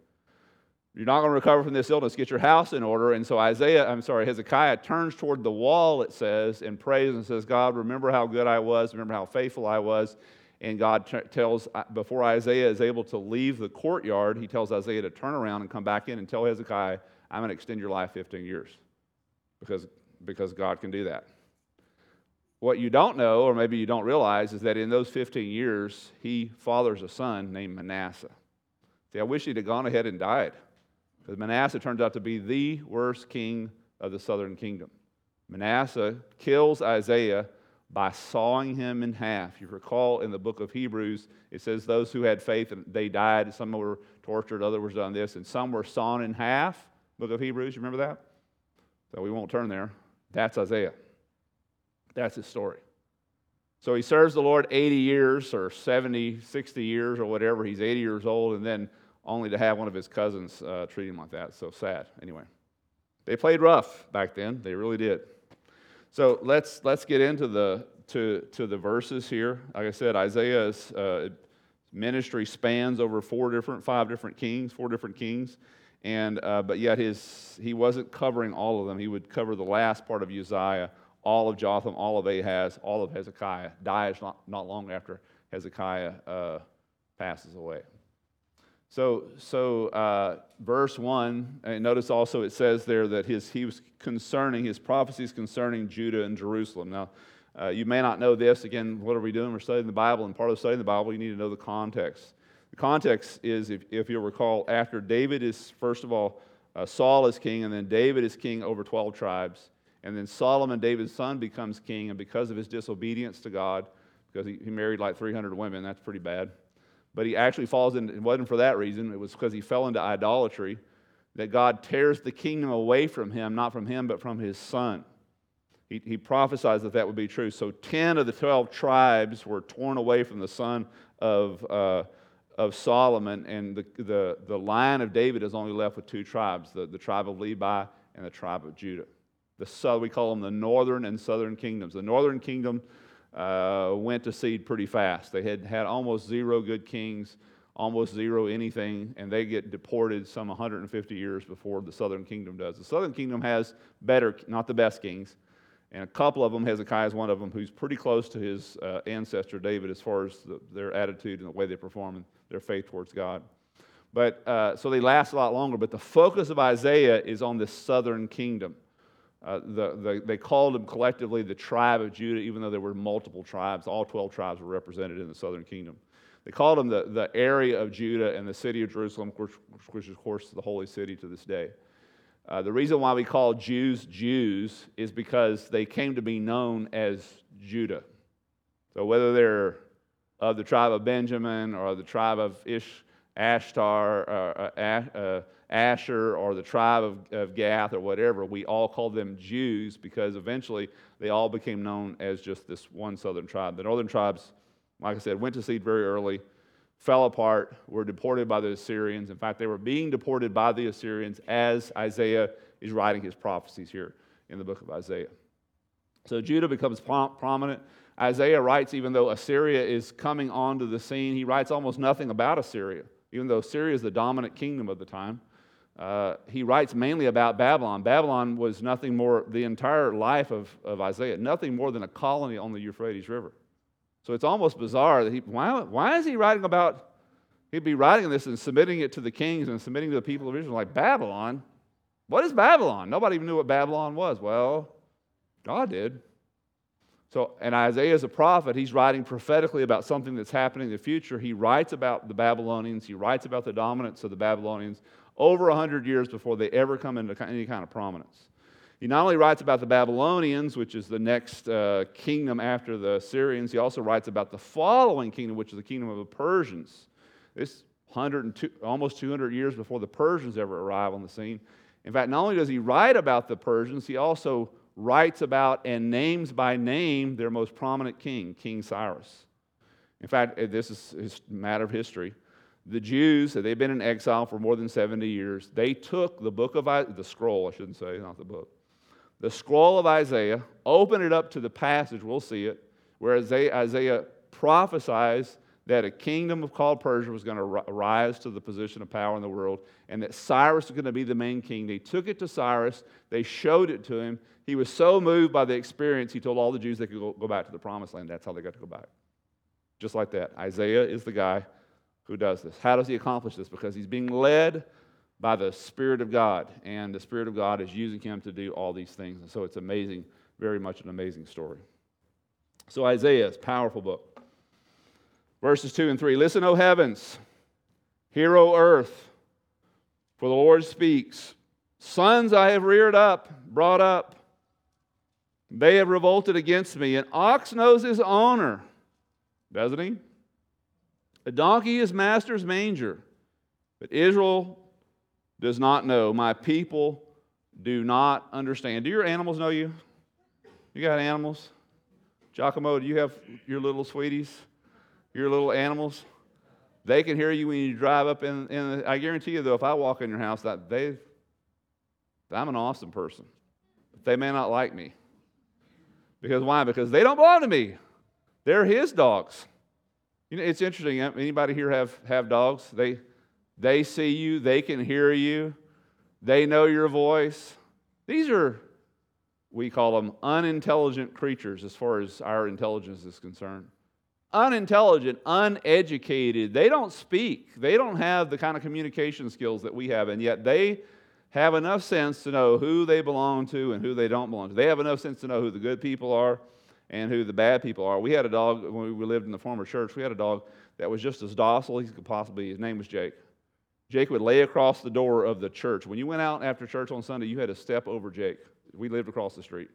You're not going to recover from this illness. Get your house in order. And so Isaiah, I'm sorry, Hezekiah turns toward the wall, it says, and prays and says, God, remember how good I was. Remember how faithful I was. And God t- tells, uh, before Isaiah is able to leave the courtyard, he tells Isaiah to turn around and come back in and tell Hezekiah, I'm going to extend your life 15 years because, because God can do that. What you don't know, or maybe you don't realize, is that in those 15 years, he fathers a son named Manasseh. See, I wish he'd have gone ahead and died because Manasseh turns out to be the worst king of the southern kingdom. Manasseh kills Isaiah by sawing him in half. You recall in the book of Hebrews, it says those who had faith and they died. Some were tortured, others were done this, and some were sawn in half. Book of Hebrews, you remember that? So we won't turn there. That's Isaiah. That's his story. So he serves the Lord 80 years or 70, 60 years or whatever. He's 80 years old, and then only to have one of his cousins uh, treat him like that. So sad. Anyway, they played rough back then. They really did. So let's, let's get into the, to, to the verses here. Like I said, Isaiah's uh, ministry spans over four different, five different kings, four different kings. And, uh, but yet his, he wasn't covering all of them. He would cover the last part of Uzziah, all of Jotham, all of Ahaz, all of Hezekiah. Dies not, not long after Hezekiah uh, passes away. So, so uh, verse 1, and notice also it says there that his, he was concerning, his prophecies concerning Judah and Jerusalem. Now, uh, you may not know this. Again, what are we doing? We're studying the Bible, and part of studying the Bible, you need to know the context. The context is, if, if you'll recall, after David is, first of all, uh, Saul is king, and then David is king over 12 tribes. And then Solomon, David's son, becomes king, and because of his disobedience to God, because he, he married like 300 women, that's pretty bad but he actually falls in, it wasn't for that reason, it was because he fell into idolatry, that God tears the kingdom away from him, not from him, but from his son. He, he prophesies that that would be true. So 10 of the 12 tribes were torn away from the son of, uh, of Solomon, and the, the, the line of David is only left with two tribes the, the tribe of Levi and the tribe of Judah. The, we call them the northern and southern kingdoms. The northern kingdom uh, went to seed pretty fast. They had had almost zero good kings, almost zero anything, and they get deported some 150 years before the southern kingdom does. The southern kingdom has better, not the best kings, and a couple of them, Hezekiah is one of them, who's pretty close to his uh, ancestor David as far as the, their attitude and the way they perform and their faith towards God. But uh, so they last a lot longer. But the focus of Isaiah is on this southern kingdom. Uh, the, the, they called them collectively the tribe of Judah, even though there were multiple tribes. All 12 tribes were represented in the southern kingdom. They called them the, the area of Judah and the city of Jerusalem, which, which is, of course, the holy city to this day. Uh, the reason why we call Jews Jews is because they came to be known as Judah. So whether they're of the tribe of Benjamin or the tribe of Ish, Ashtar, uh, uh, uh Asher or the tribe of, of Gath or whatever, we all called them Jews because eventually they all became known as just this one southern tribe. The northern tribes, like I said, went to seed very early, fell apart, were deported by the Assyrians. In fact, they were being deported by the Assyrians as Isaiah is writing his prophecies here in the book of Isaiah. So Judah becomes prominent. Isaiah writes, even though Assyria is coming onto the scene, he writes almost nothing about Assyria, even though Assyria is the dominant kingdom of the time. Uh, he writes mainly about Babylon. Babylon was nothing more, the entire life of, of Isaiah, nothing more than a colony on the Euphrates River. So it's almost bizarre that he, why, why is he writing about, he'd be writing this and submitting it to the kings and submitting to the people of Israel like Babylon? What is Babylon? Nobody even knew what Babylon was. Well, God did. So, and Isaiah is a prophet. He's writing prophetically about something that's happening in the future. He writes about the Babylonians, he writes about the dominance of the Babylonians over 100 years before they ever come into any kind of prominence. He not only writes about the Babylonians, which is the next uh, kingdom after the Syrians, he also writes about the following kingdom, which is the kingdom of the Persians. This 102, almost 200 years before the Persians ever arrive on the scene. In fact, not only does he write about the Persians, he also writes about and names by name their most prominent king, King Cyrus. In fact, this is a matter of history. The Jews, they've been in exile for more than 70 years. They took the book of the scroll, I shouldn't say, not the book, the scroll of Isaiah, opened it up to the passage, we'll see it, where Isaiah, prophesies that a kingdom called Persia was going to rise to the position of power in the world and that Cyrus was going to be the main king. They took it to Cyrus, they showed it to him. He was so moved by the experience, he told all the Jews they could go back to the promised land. That's how they got to go back. Just like that. Isaiah is the guy who does this. How does he accomplish this? Because he's being led by the Spirit of God, and the Spirit of God is using him to do all these things. And so it's amazing, very much an amazing story. So Isaiah is powerful book. Verses 2 and 3 Listen, O heavens, hear, O earth, for the Lord speaks. Sons I have reared up, brought up. They have revolted against me. An ox knows his owner, doesn't he? A donkey is master's manger. But Israel does not know. My people do not understand. Do your animals know you? You got animals? Giacomo, do you have your little sweeties? your little animals, they can hear you when you drive up in, in I guarantee you though, if I walk in your house, that they, I'm an awesome person. But they may not like me. Because why? Because they don't belong to me. They're his dogs. You know, it's interesting. Anybody here have, have dogs? They, they see you, they can hear you, they know your voice. These are, we call them unintelligent creatures as far as our intelligence is concerned unintelligent, uneducated. They don't speak. They don't have the kind of communication skills that we have, and yet they have enough sense to know who they belong to and who they don't belong to. They have enough sense to know who the good people are and who the bad people are. We had a dog when we lived in the former church. We had a dog that was just as docile as he could possibly be. His name was Jake. Jake would lay across the door of the church. When you went out after church on Sunday, you had to step over Jake. We lived across the street.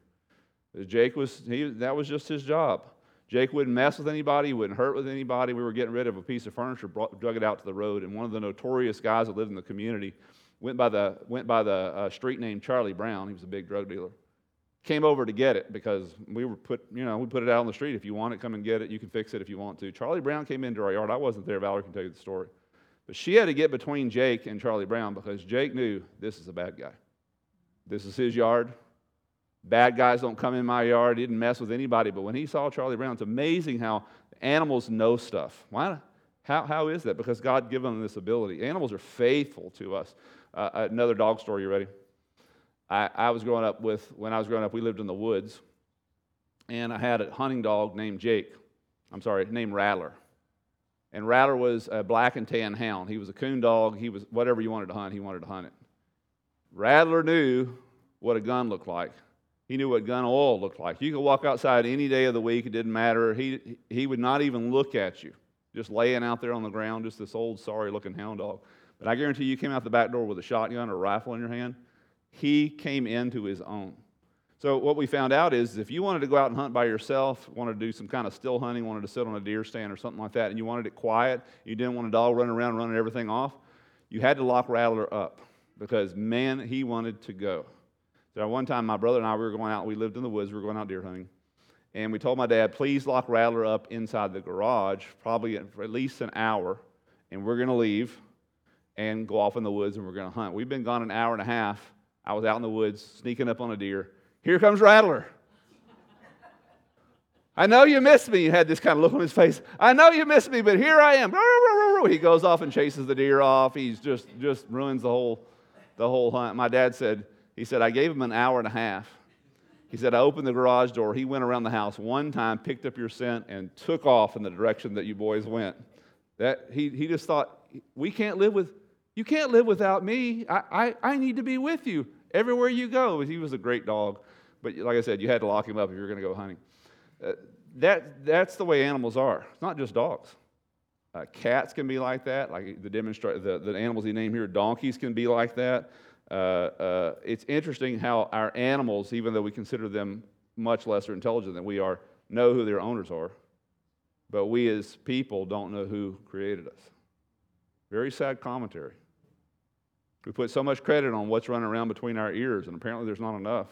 Jake was he, that was just his job. Jake wouldn't mess with anybody, he wouldn't hurt with anybody. We were getting rid of a piece of furniture, brought, drug it out to the road, and one of the notorious guys that lived in the community went by the, went by the uh, street named Charlie Brown. He was a big drug dealer. Came over to get it because we were put, you know, we put it out on the street. If you want it, come and get it. You can fix it if you want to. Charlie Brown came into our yard. I wasn't there. Valerie can tell you the story. But she had to get between Jake and Charlie Brown because Jake knew this is a bad guy. This is his yard. Bad guys don't come in my yard. He didn't mess with anybody. But when he saw Charlie Brown, it's amazing how animals know stuff. Why? How, how is that? Because God given them this ability. Animals are faithful to us. Uh, another dog story, you ready? I, I was growing up with, when I was growing up, we lived in the woods. And I had a hunting dog named Jake. I'm sorry, named Rattler. And Rattler was a black and tan hound. He was a coon dog. He was whatever you wanted to hunt, he wanted to hunt it. Rattler knew what a gun looked like. He knew what gun oil looked like. You could walk outside any day of the week, it didn't matter. He, he would not even look at you, just laying out there on the ground, just this old, sorry looking hound dog. But I guarantee you came out the back door with a shotgun or a rifle in your hand, he came into his own. So, what we found out is if you wanted to go out and hunt by yourself, wanted to do some kind of still hunting, wanted to sit on a deer stand or something like that, and you wanted it quiet, you didn't want a dog running around running everything off, you had to lock Rattler up because, man, he wanted to go. So one time, my brother and I we were going out. We lived in the woods. We were going out deer hunting, and we told my dad, "Please lock Rattler up inside the garage, probably for at least an hour, and we're going to leave and go off in the woods and we're going to hunt." We've been gone an hour and a half. I was out in the woods sneaking up on a deer. Here comes Rattler. I know you missed me. He had this kind of look on his face. I know you missed me, but here I am. He goes off and chases the deer off. He's just just ruins the whole the whole hunt. My dad said he said, I gave him an hour and a half. He said, I opened the garage door. He went around the house one time, picked up your scent, and took off in the direction that you boys went. That he, he just thought, we can't live with, you can't live without me. I, I, I need to be with you everywhere you go. He was a great dog. But like I said, you had to lock him up if you were going to go hunting. Uh, that, that's the way animals are. It's not just dogs. Uh, cats can be like that, like the, demonstrate, the, the animals he named here. Donkeys can be like that. Uh, uh, it's interesting how our animals, even though we consider them much lesser intelligent than we are, know who their owners are. But we as people don't know who created us. Very sad commentary. We put so much credit on what's running around between our ears, and apparently there's not enough.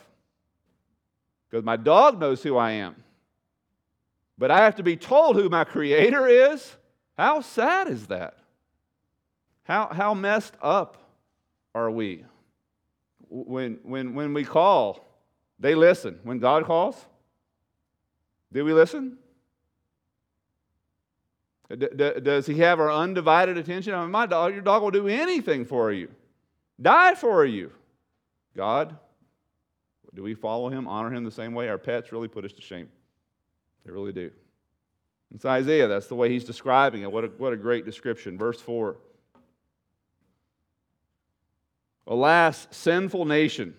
Because my dog knows who I am. But I have to be told who my creator is. How sad is that? How, how messed up are we? When, when, when we call, they listen. When God calls, do we listen? Does he have our undivided attention? I mean, my dog, your dog will do anything for you, die for you. God, do we follow him, honor him the same way? Our pets really put us to shame. They really do. It's Isaiah, that's the way he's describing it. What a, what a great description. Verse 4. Alas, sinful nation,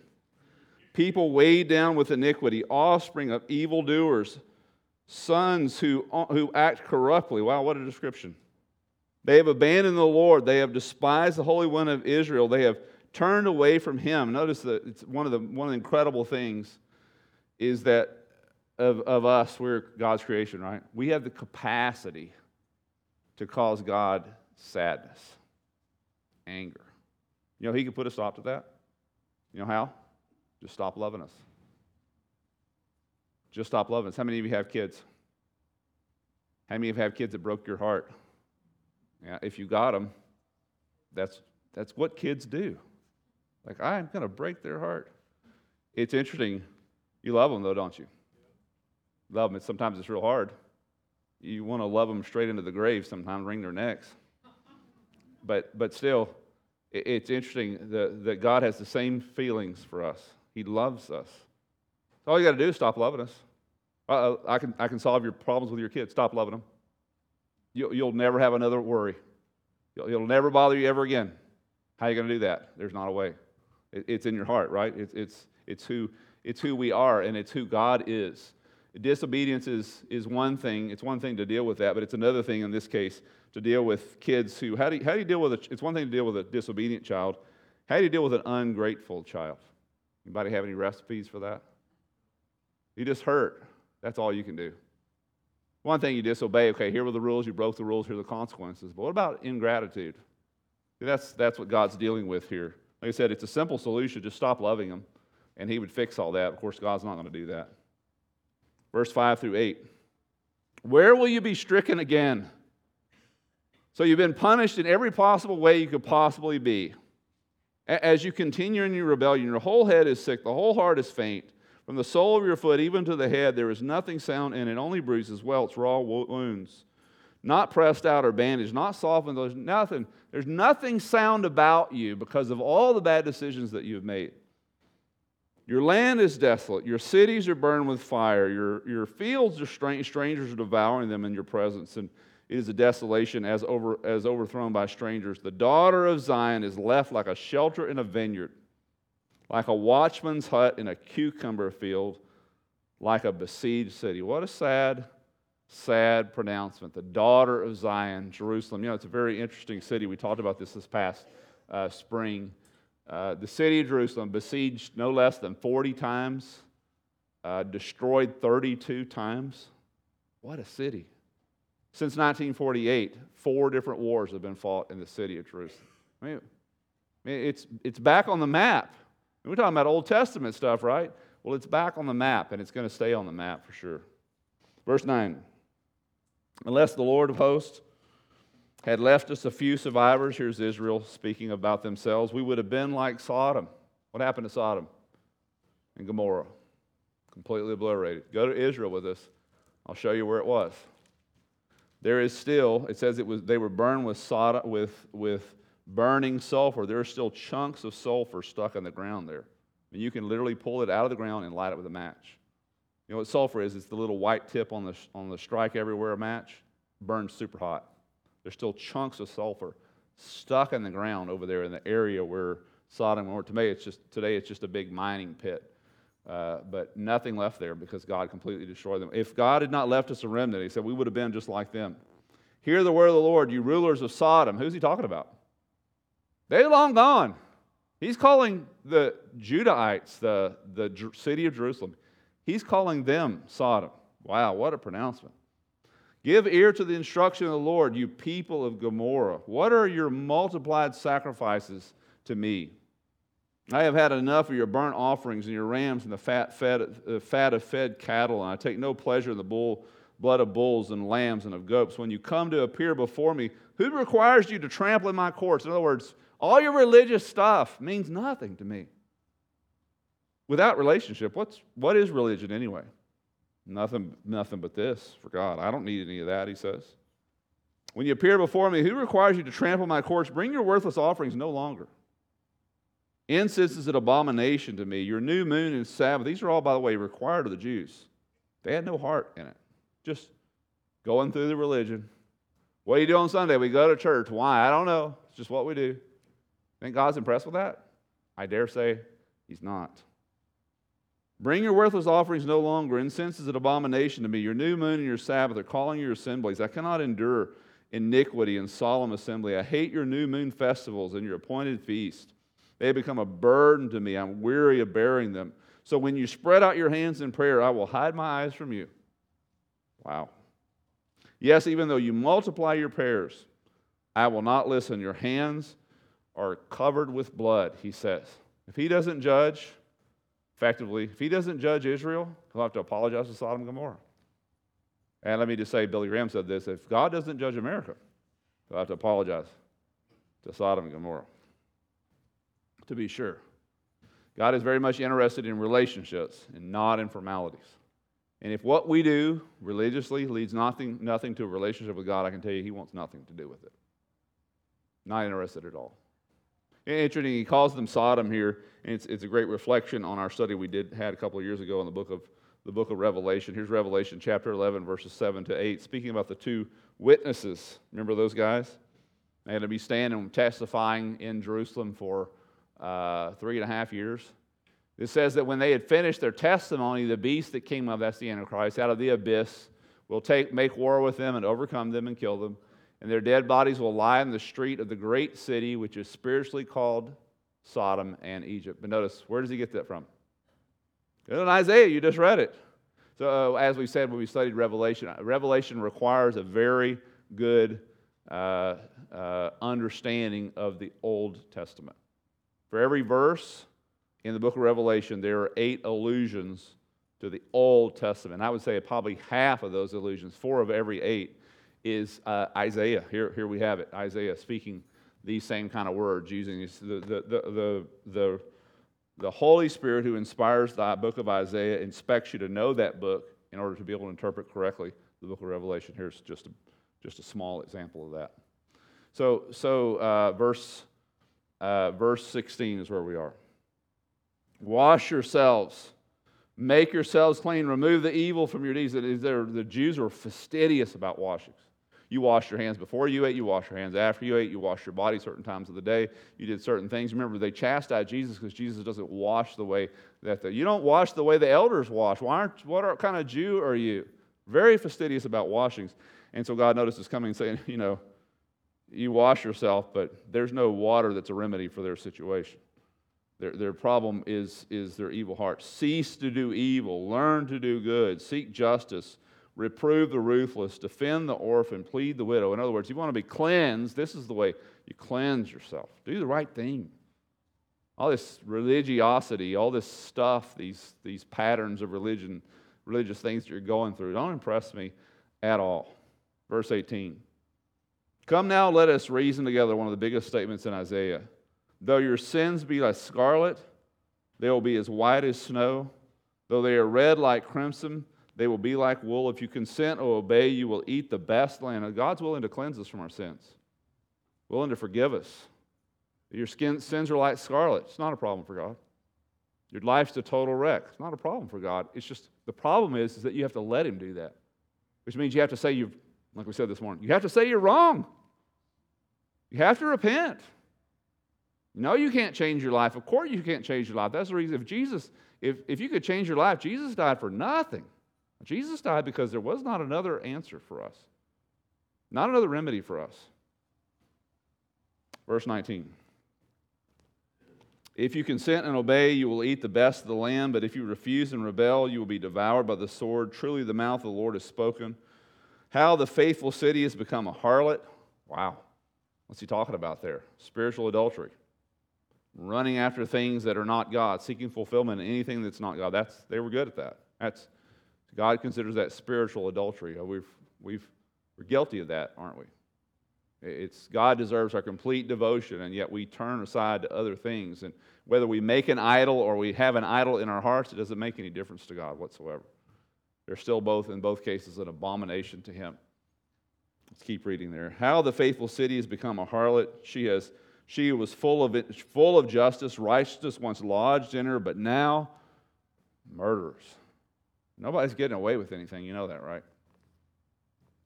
people weighed down with iniquity, offspring of evildoers sons who, who act corruptly. Wow, what a description. They have abandoned the Lord. They have despised the Holy One of Israel. They have turned away from him. Notice that it's one of the, one of the incredible things is that of, of us, we're God's creation, right? We have the capacity to cause God sadness, anger. You know, He can put a stop to that. You know how? Just stop loving us. Just stop loving us. How many of you have kids? How many of you have kids that broke your heart? Yeah, if you got them, that's, that's what kids do. Like, I'm going to break their heart. It's interesting. You love them, though, don't you? Love them. Sometimes it's real hard. You want to love them straight into the grave sometimes, wring their necks. But, but still, it's interesting that, that God has the same feelings for us. He loves us. All you got to do is stop loving us. Uh, I, can, I can solve your problems with your kids. Stop loving them. You'll, you'll never have another worry. It'll never bother you ever again. How are you going to do that? There's not a way. It, it's in your heart, right? It's, it's, it's, who, it's who we are, and it's who God is. Disobedience is, is one thing. It's one thing to deal with that, but it's another thing in this case to deal with kids who, how do you, how do you deal with it? it's one thing to deal with a disobedient child. How do you deal with an ungrateful child? Anybody have any recipes for that? You just hurt. That's all you can do. One thing you disobey, okay, here were the rules, you broke the rules, here are the consequences. But what about ingratitude? That's, that's what God's dealing with here. Like I said, it's a simple solution. Just stop loving Him, and He would fix all that. Of course, God's not going to do that. Verse 5 through 8. Where will you be stricken again? So you've been punished in every possible way you could possibly be. As you continue in your rebellion, your whole head is sick, the whole heart is faint. From the sole of your foot even to the head, there is nothing sound in it, only bruises, welts, raw wounds. Not pressed out or bandaged, not softened. There's nothing, there's nothing sound about you because of all the bad decisions that you've made. Your land is desolate. Your cities are burned with fire. Your, your fields are strange, strangers are devouring them in your presence. And it is a desolation as, over, as overthrown by strangers. The daughter of Zion is left like a shelter in a vineyard like a watchman's hut in a cucumber field, like a besieged city. What a sad, sad pronouncement. The daughter of Zion, Jerusalem. You know, it's a very interesting city. We talked about this this past uh, spring. Uh, the city of Jerusalem, besieged no less than 40 times, uh, destroyed 32 times. What a city. Since 1948, four different wars have been fought in the city of Jerusalem. I mean, it's, it's back on the map. We're talking about Old Testament stuff, right? Well, it's back on the map, and it's going to stay on the map for sure. Verse 9 Unless the Lord of hosts had left us a few survivors, here's Israel speaking about themselves, we would have been like Sodom. What happened to Sodom and Gomorrah? Completely obliterated. Go to Israel with us. I'll show you where it was. There is still, it says it was they were burned with Sodom with, with burning sulfur. There are still chunks of sulfur stuck in the ground there. And you can literally pull it out of the ground and light it with a match. You know what sulfur is? It's the little white tip on the, on the strike everywhere match. Burns super hot. There's still chunks of sulfur stuck in the ground over there in the area where Sodom and Gomorrah. Today it's just, today it's just a big mining pit. Uh, but nothing left there because God completely destroyed them. If God had not left us a remnant, he said, we would have been just like them. Hear the word of the Lord, you rulers of Sodom. Who's he talking about? They're long gone. He's calling the Judahites, the, the city of Jerusalem, he's calling them Sodom. Wow, what a pronouncement. Give ear to the instruction of the Lord, you people of Gomorrah. What are your multiplied sacrifices to me? I have had enough of your burnt offerings and your rams and the fat, fed, uh, fat of fed cattle, and I take no pleasure in the bull, blood of bulls and lambs and of goats. When you come to appear before me, who requires you to trample in my courts? In other words, all your religious stuff means nothing to me. Without relationship, what's, what is religion anyway? Nothing, nothing but this for God. I don't need any of that, he says. When you appear before me, who requires you to trample my courts? Bring your worthless offerings no longer. Incense is an abomination to me. Your new moon and Sabbath, these are all, by the way, required of the Jews. They had no heart in it. Just going through the religion. What do you do on Sunday? We go to church. Why? I don't know. It's just what we do. Think God's impressed with that? I dare say he's not. Bring your worthless offerings no longer. Incense is an abomination to me. Your new moon and your Sabbath are calling your assemblies. I cannot endure iniquity and solemn assembly. I hate your new moon festivals and your appointed feast. They become a burden to me. I'm weary of bearing them. So when you spread out your hands in prayer, I will hide my eyes from you. Wow. Yes, even though you multiply your prayers, I will not listen. Your hands are covered with blood, he says. If he doesn't judge, effectively, if he doesn't judge Israel, he'll have to apologize to Sodom and Gomorrah. And let me just say, Billy Graham said this if God doesn't judge America, he'll have to apologize to Sodom and Gomorrah to be sure. God is very much interested in relationships and not in formalities. And if what we do religiously leads nothing, nothing to a relationship with God, I can tell you he wants nothing to do with it. Not interested at all. Interesting, he calls them Sodom here, and it's, it's a great reflection on our study we did had a couple of years ago in the book of the book of Revelation. Here's Revelation chapter 11, verses 7 to 8, speaking about the two witnesses. Remember those guys? They had to be standing testifying in Jerusalem for uh, three and a half years. It says that when they had finished their testimony, the beast that came up, that's the Antichrist, out of the abyss, will take, make war with them and overcome them and kill them. And their dead bodies will lie in the street of the great city, which is spiritually called Sodom and Egypt. But notice, where does he get that from? In Isaiah, you just read it. So, uh, as we said when we studied Revelation, Revelation requires a very good uh, uh, understanding of the Old Testament. For every verse in the book of Revelation, there are eight allusions to the Old Testament. I would say probably half of those allusions, four of every eight, is uh, Isaiah. Here, here we have it Isaiah speaking these same kind of words, using the, the, the, the, the, Holy Spirit who inspires the book of Isaiah inspects you to know that book in order to be able to interpret correctly the book of Revelation. Here's just a, just a small example of that. So, so uh, verse uh, verse 16 is where we are. Wash yourselves, make yourselves clean, remove the evil from your deeds. The Jews were fastidious about washings. You washed your hands before you ate, you washed your hands after you ate, you washed your body certain times of the day, you did certain things. Remember, they chastised Jesus because Jesus doesn't wash the way that the, you don't wash the way the elders wash. Why aren't, what kind of Jew are you? Very fastidious about washings. And so God notices coming and saying, you know, you wash yourself, but there's no water that's a remedy for their situation. Their, their problem is, is their evil heart. Cease to do evil, learn to do good, seek justice, reprove the ruthless, defend the orphan, plead the widow. In other words, you want to be cleansed, this is the way you cleanse yourself. Do the right thing. All this religiosity, all this stuff, these, these patterns of religion, religious things that you're going through, don't impress me at all. Verse 18. Come now, let us reason together. One of the biggest statements in Isaiah. Though your sins be like scarlet, they will be as white as snow. Though they are red like crimson, they will be like wool. If you consent or obey, you will eat the best land. And God's willing to cleanse us from our sins, willing to forgive us. Your skin, sins are like scarlet. It's not a problem for God. Your life's a total wreck. It's not a problem for God. It's just the problem is, is that you have to let Him do that, which means you have to say you've, like we said this morning, you have to say you're wrong. You have to repent. No, you can't change your life. Of course, you can't change your life. That's the reason if Jesus, if, if you could change your life, Jesus died for nothing. Jesus died because there was not another answer for us, not another remedy for us. Verse 19. If you consent and obey, you will eat the best of the land, but if you refuse and rebel, you will be devoured by the sword. Truly, the mouth of the Lord has spoken. How the faithful city has become a harlot. Wow. What's he talking about there? Spiritual adultery. Running after things that are not God, seeking fulfillment in anything that's not God. That's, they were good at that. That's, God considers that spiritual adultery. Uh, we've, we've, we're guilty of that, aren't we? It's God deserves our complete devotion, and yet we turn aside to other things. And whether we make an idol or we have an idol in our hearts, it doesn't make any difference to God whatsoever. They're still both, in both cases, an abomination to Him. Let's keep reading there. How the faithful city has become a harlot. She has she was full of it, full of justice, righteousness once lodged in her, but now murderers. Nobody's getting away with anything. You know that, right?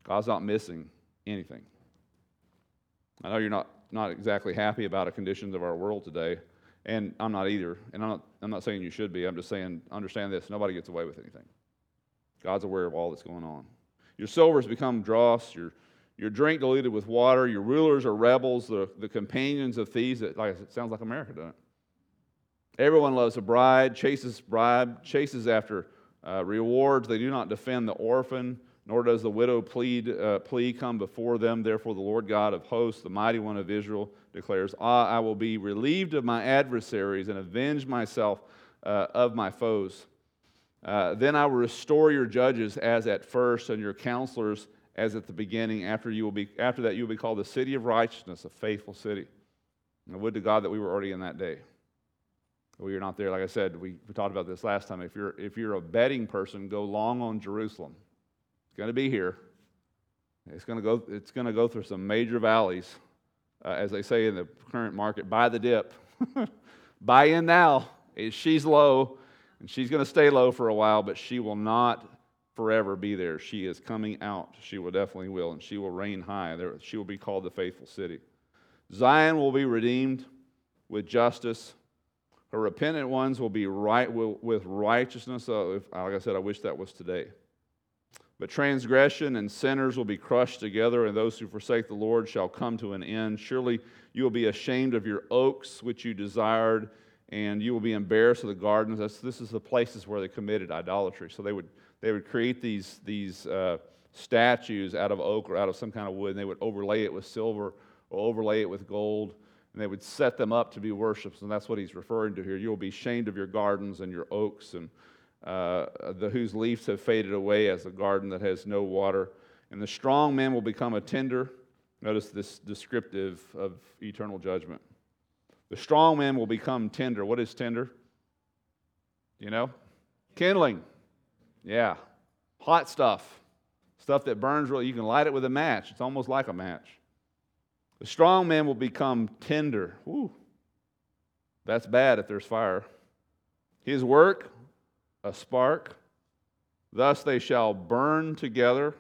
God's not missing anything. I know you're not, not exactly happy about the conditions of our world today, and I'm not either. And I'm not, I'm not saying you should be. I'm just saying, understand this nobody gets away with anything. God's aware of all that's going on. Your silver has become dross, your, your drink diluted with water, your rulers are rebels, the, the companions of thieves. That, like, it sounds like America, doesn't it? Everyone loves a bride, chases bribe, chases after uh, rewards. They do not defend the orphan nor does the widow plead, uh, plea come before them. Therefore, the Lord God of hosts, the mighty one of Israel, declares, Ah, I will be relieved of my adversaries and avenge myself uh, of my foes. Uh, then I will restore your judges as at first, and your counselors as at the beginning. After, you will be, after that, you will be called the city of righteousness, a faithful city. And I would to God that we were already in that day. We are not there. Like I said, we, we talked about this last time. If you're, if you're a betting person, go long on Jerusalem. It's going to be here. It's going to go, it's going to go through some major valleys, uh, as they say in the current market. Buy the dip. Buy in now. She's low, and she's going to stay low for a while, but she will not forever be there. She is coming out. She will definitely will, and she will reign high. There, she will be called the faithful city. Zion will be redeemed with justice. Her repentant ones will be right with righteousness. Uh, like I said, I wish that was today. But transgression and sinners will be crushed together, and those who forsake the Lord shall come to an end. Surely you will be ashamed of your oaks which you desired, and you will be embarrassed of the gardens. That's, this is the places where they committed idolatry. So they would, they would create these, these uh, statues out of oak or out of some kind of wood, and they would overlay it with silver or overlay it with gold, and they would set them up to be worshipped. And that's what he's referring to here. You will be ashamed of your gardens and your oaks and uh, the, whose leaves have faded away as a garden that has no water. And the strong man will become a tender. Notice this descriptive of eternal judgment. The strong man will become tender. What is tender? You know? Kindling. Yeah. Hot stuff. Stuff that burns really. You can light it with a match. It's almost like a match. The strong man will become tender. Woo. That's bad if there's fire. His work a spark. Thus they shall burn together,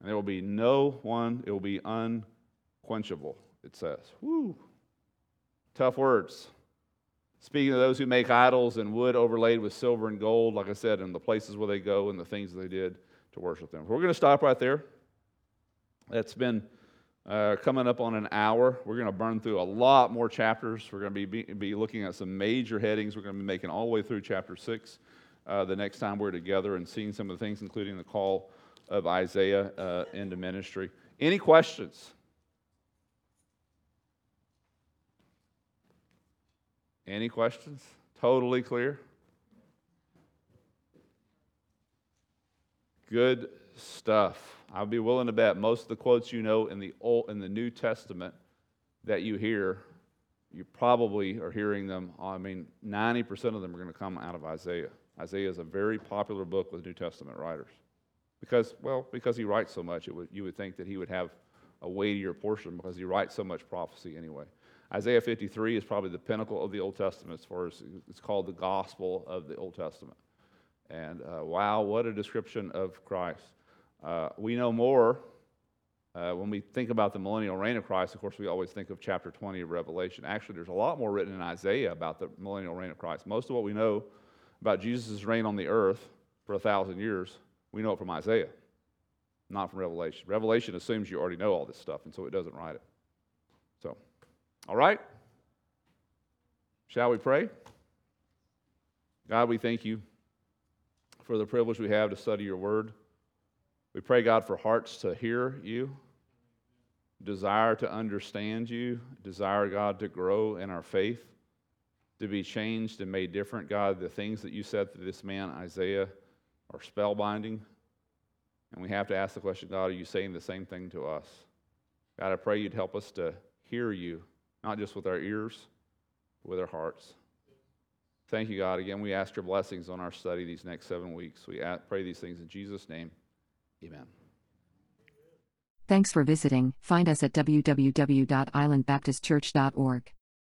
and there will be no one, it will be unquenchable, it says. Woo. Tough words. Speaking of those who make idols and wood overlaid with silver and gold, like I said, in the places where they go and the things they did to worship them. We're going to stop right there. That's been uh, coming up on an hour. We're going to burn through a lot more chapters. We're going to be, be, be looking at some major headings. We're going to be making all the way through chapter 6 uh, the next time we're together and seeing some of the things, including the call of Isaiah uh, into ministry. Any questions? Any questions? Totally clear? Good stuff. I'll be willing to bet most of the quotes you know in the Old in the New Testament that you hear, you probably are hearing them. I mean, 90% of them are going to come out of Isaiah. Isaiah is a very popular book with New Testament writers. Because, well, because he writes so much, would, you would think that he would have a weightier portion because he writes so much prophecy anyway. Isaiah 53 is probably the pinnacle of the Old Testament as far as it's called the gospel of the Old Testament. And uh, wow, what a description of Christ. Uh, we know more uh, when we think about the millennial reign of Christ. Of course, we always think of chapter 20 of Revelation. Actually, there's a lot more written in Isaiah about the millennial reign of Christ. Most of what we know about Jesus' reign on the earth for a thousand years, we know it from Isaiah, not from Revelation. Revelation assumes you already know all this stuff, and so it doesn't write it. So, all right? Shall we pray? God, we thank you for the privilege we have to study your word. We pray, God, for hearts to hear you, desire to understand you, desire, God, to grow in our faith, to be changed and made different. God, the things that you said to this man, Isaiah, are spellbinding. And we have to ask the question God, are you saying the same thing to us? God, I pray you'd help us to hear you, not just with our ears, but with our hearts. Thank you, God. Again, we ask your blessings on our study these next seven weeks. We pray these things in Jesus' name. Amen.
Thanks for visiting. Find us at www.islandbaptistchurch.org.